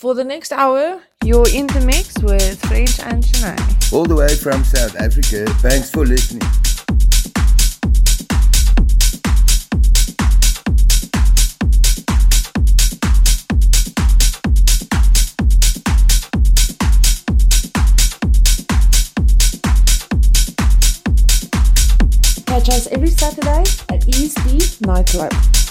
For the next hour, you're in the mix with French and Shanae. All the way from South Africa. Thanks for listening. Catch us every Saturday at ESP Nightclub.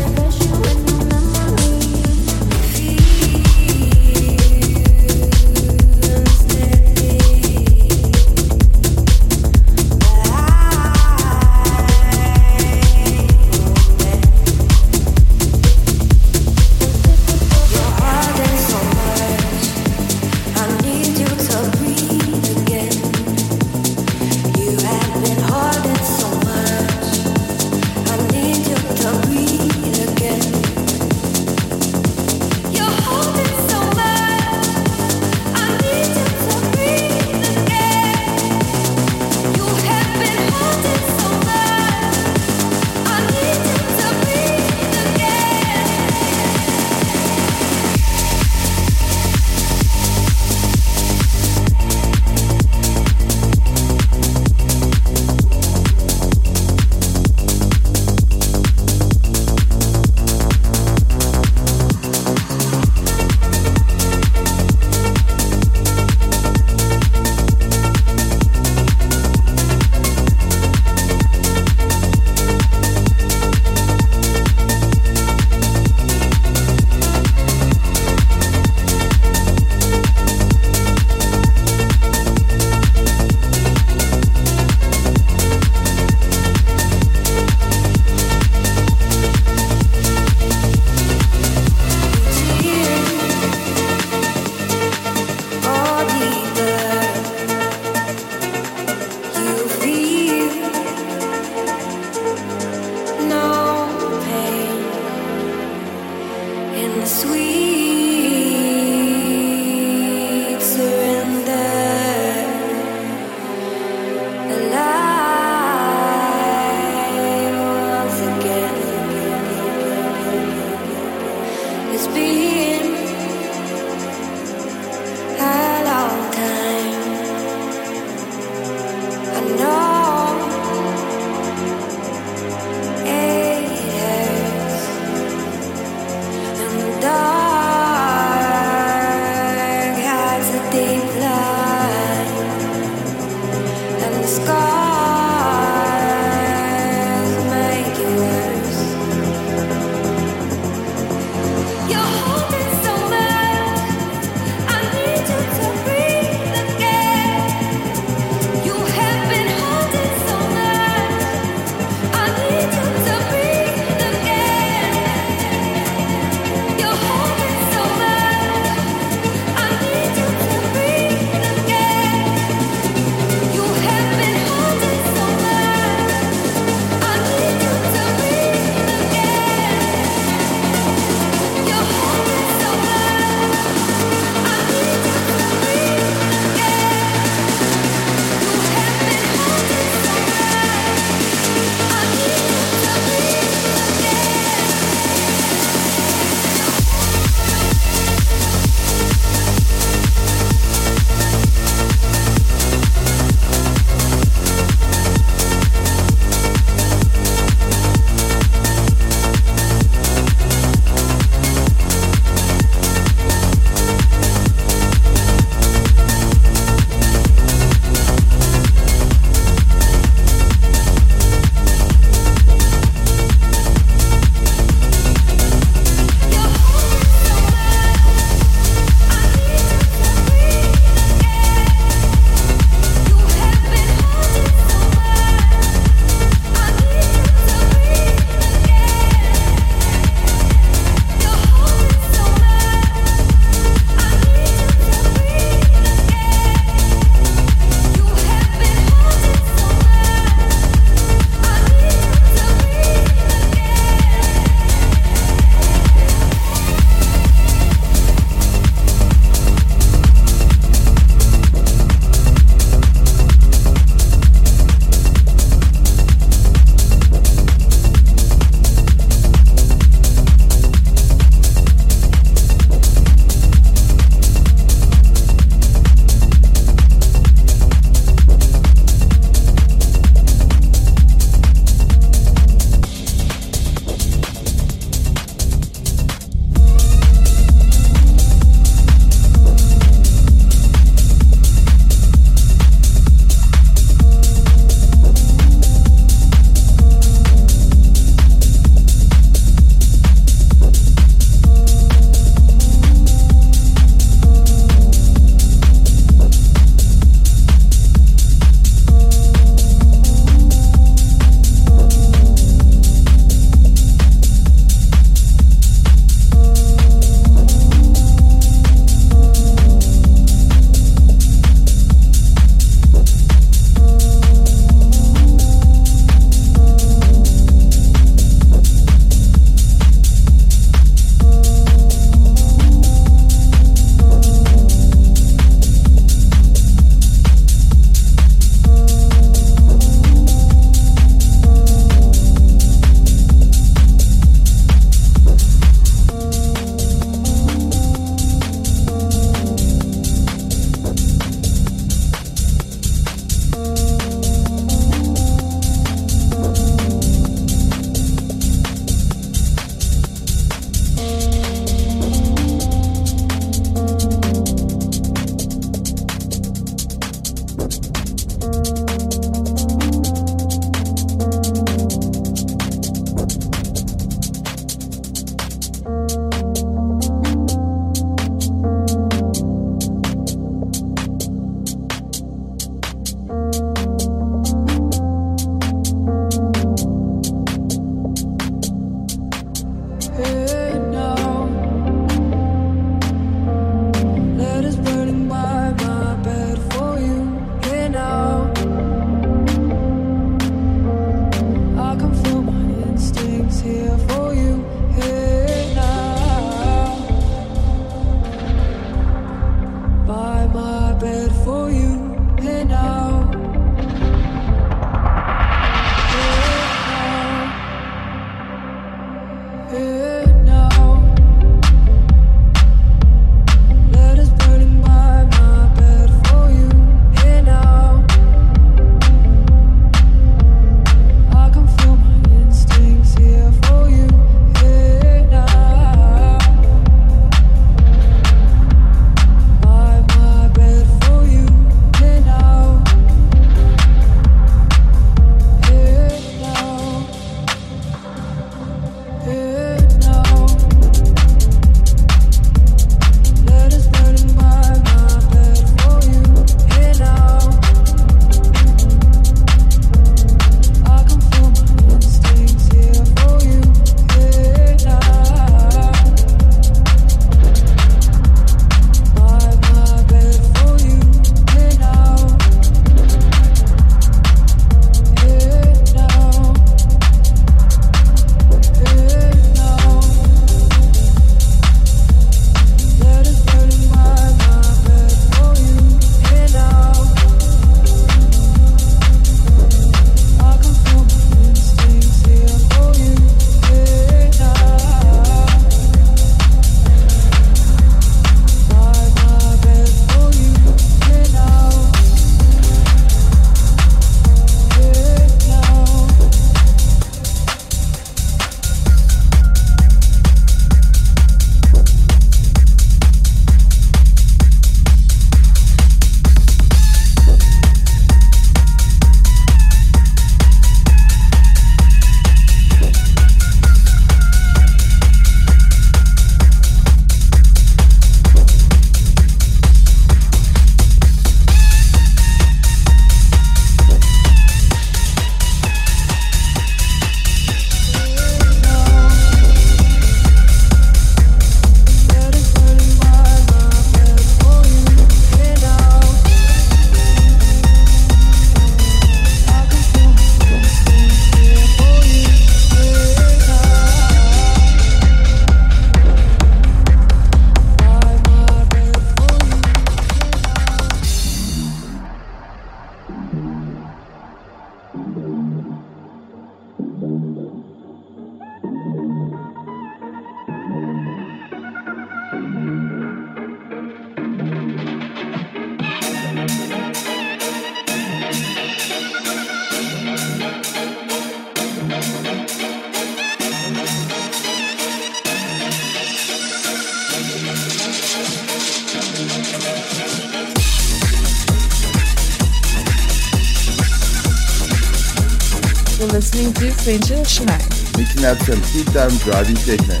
French and Shanae. Mixing up some peak time driving techno.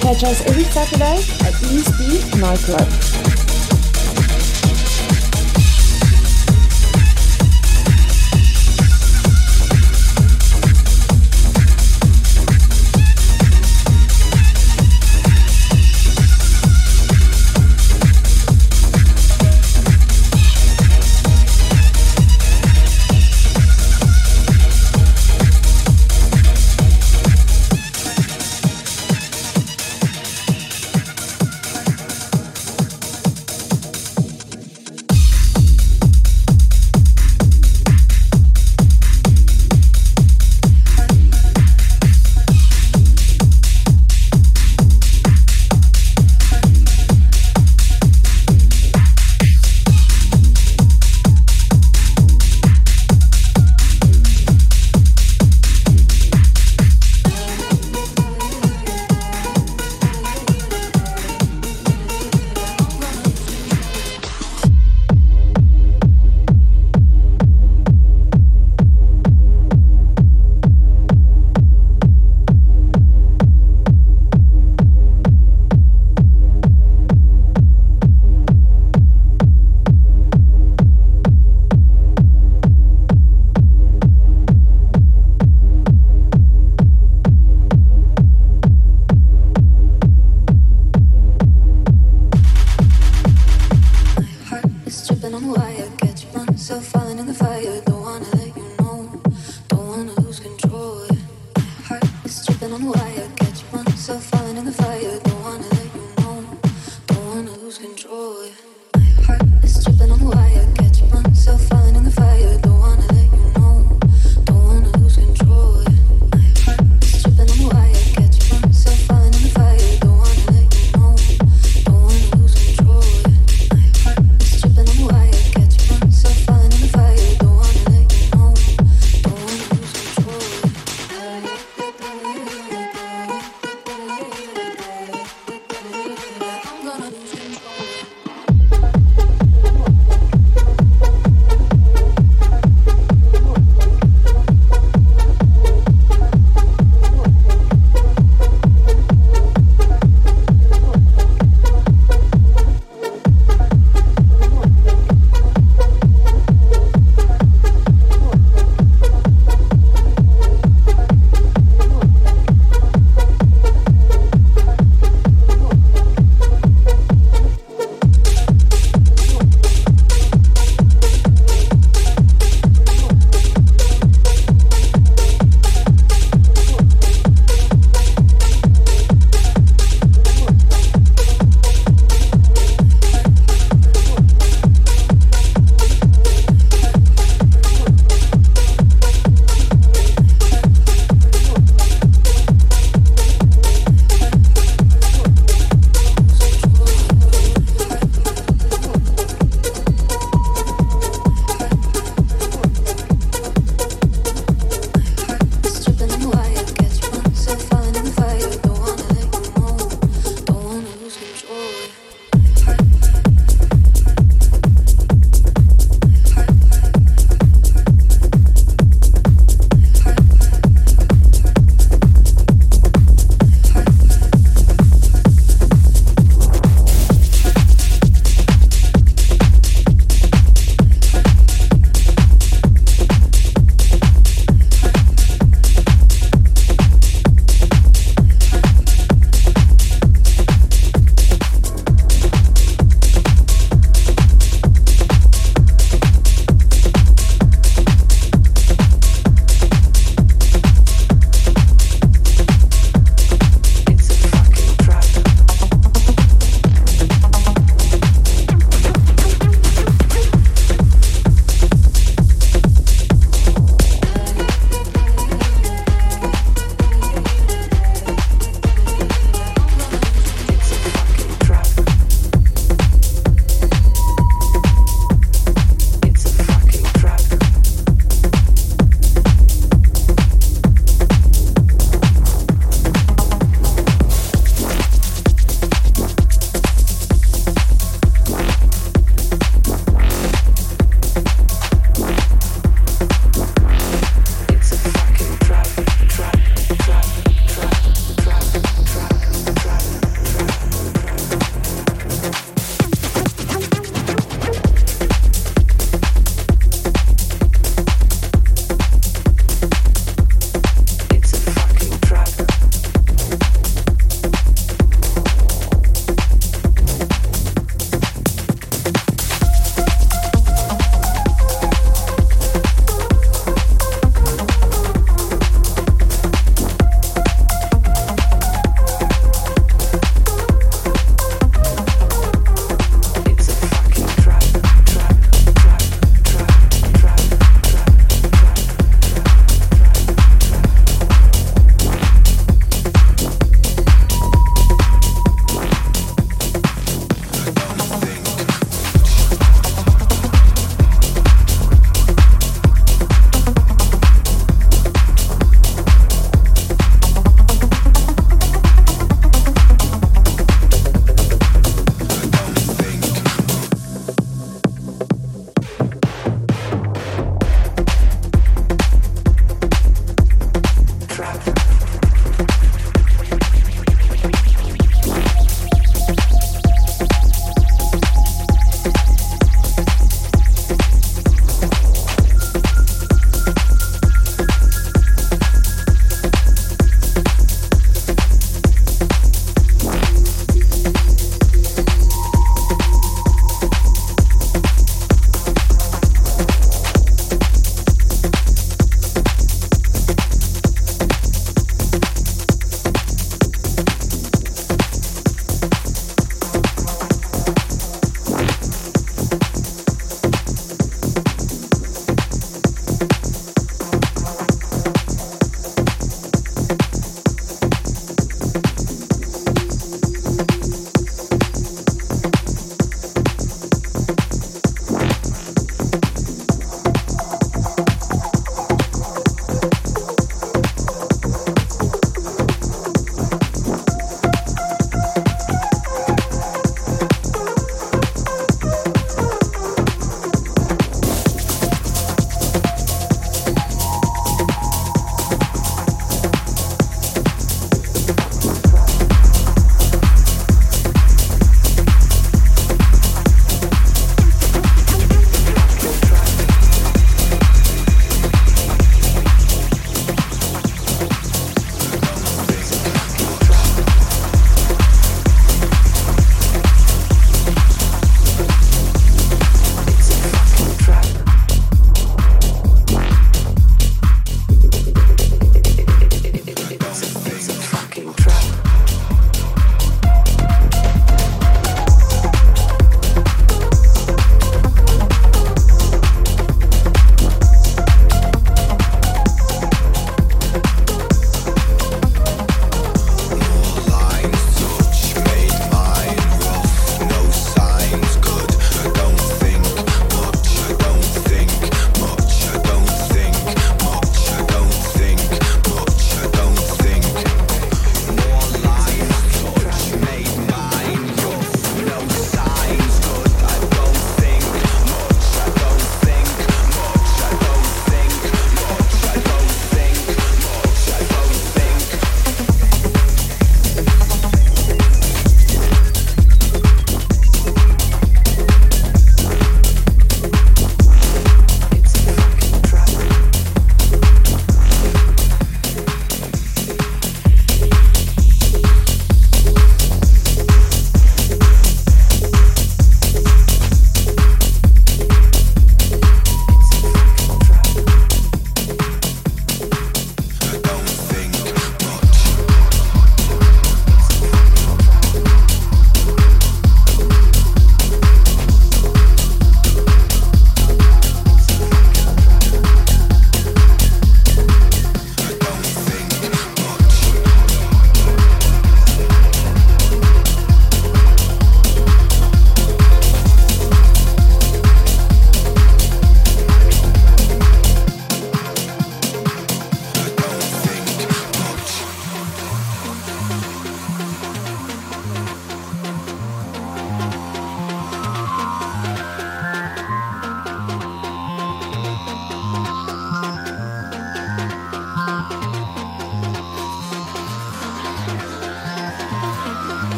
Catch us every Saturday at ESD Nightclub.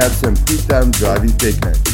Have some two-time driving techno.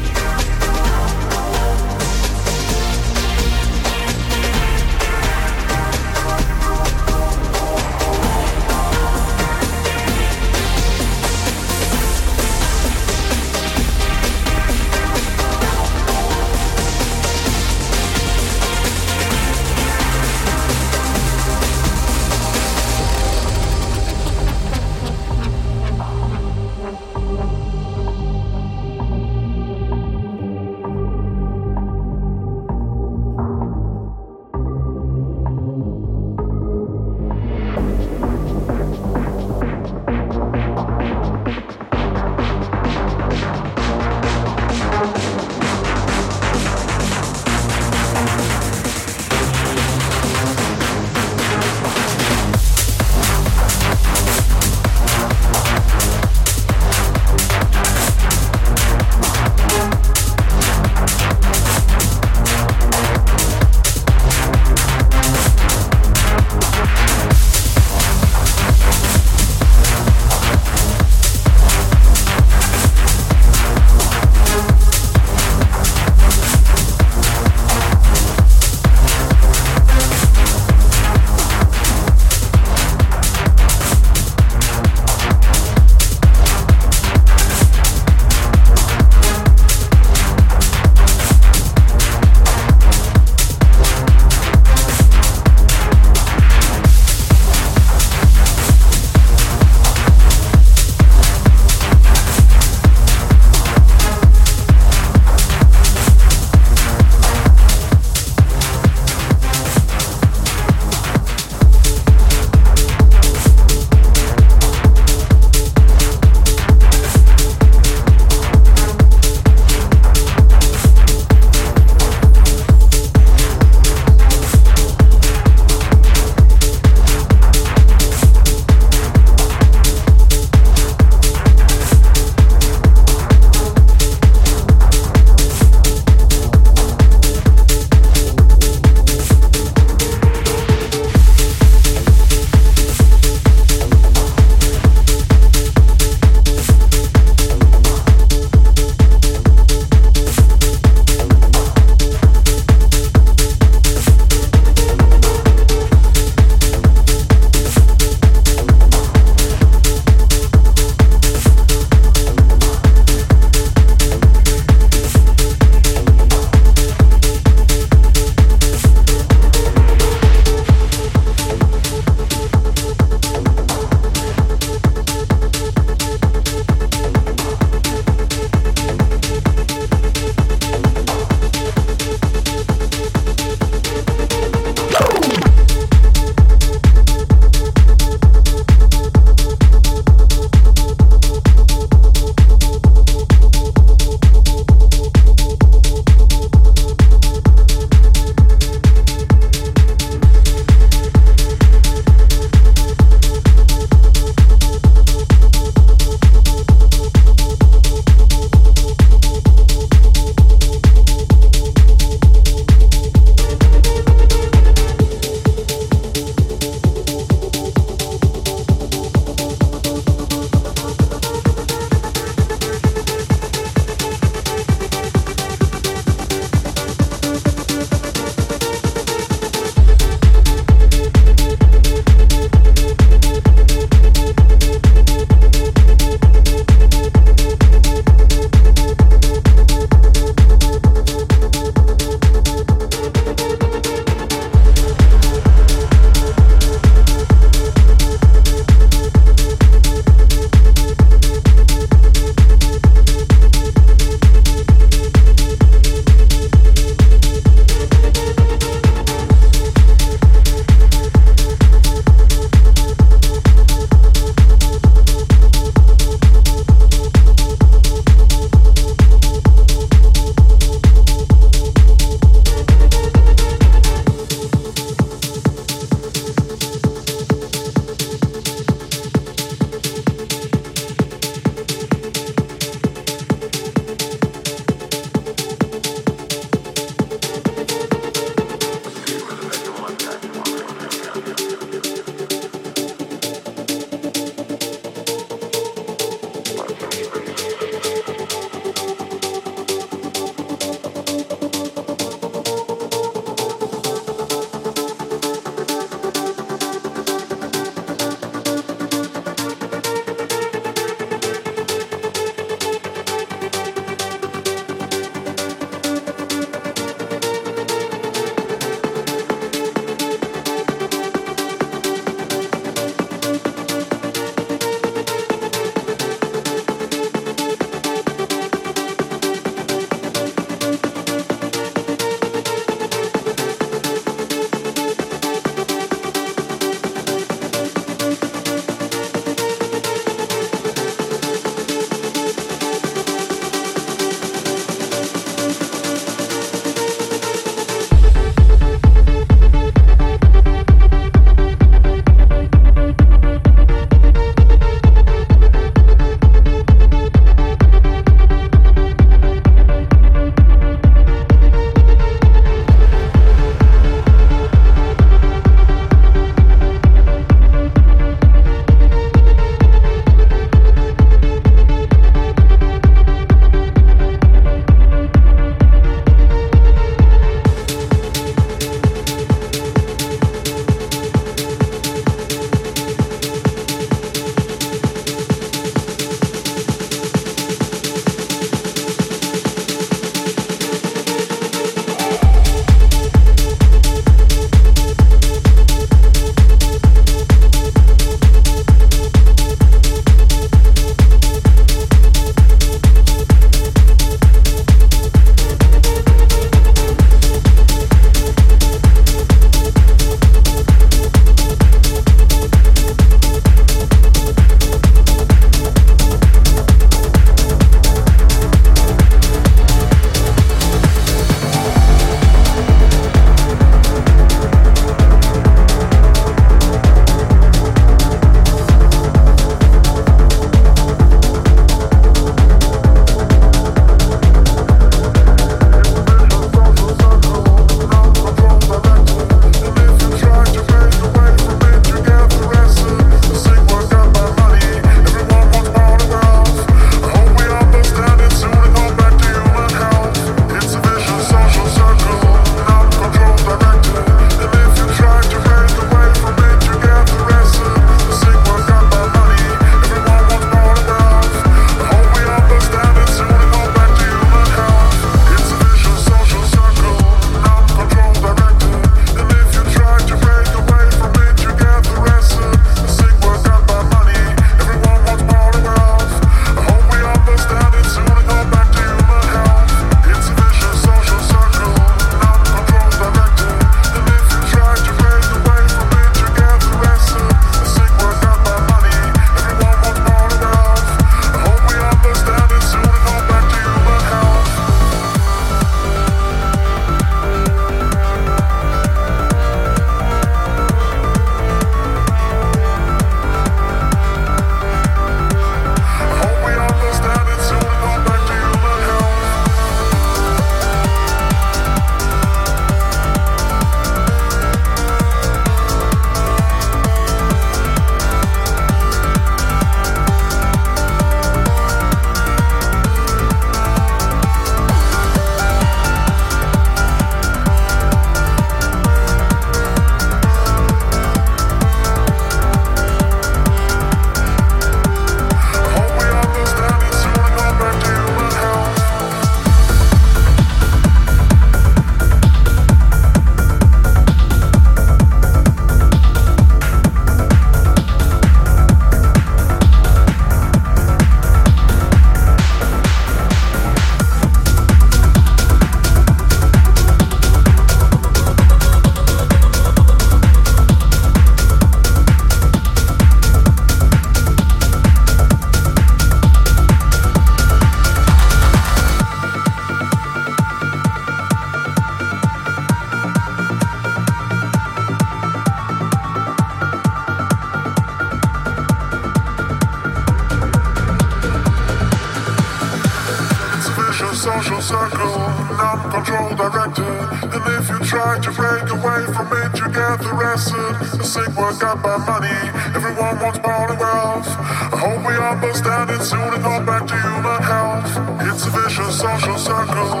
Social circle,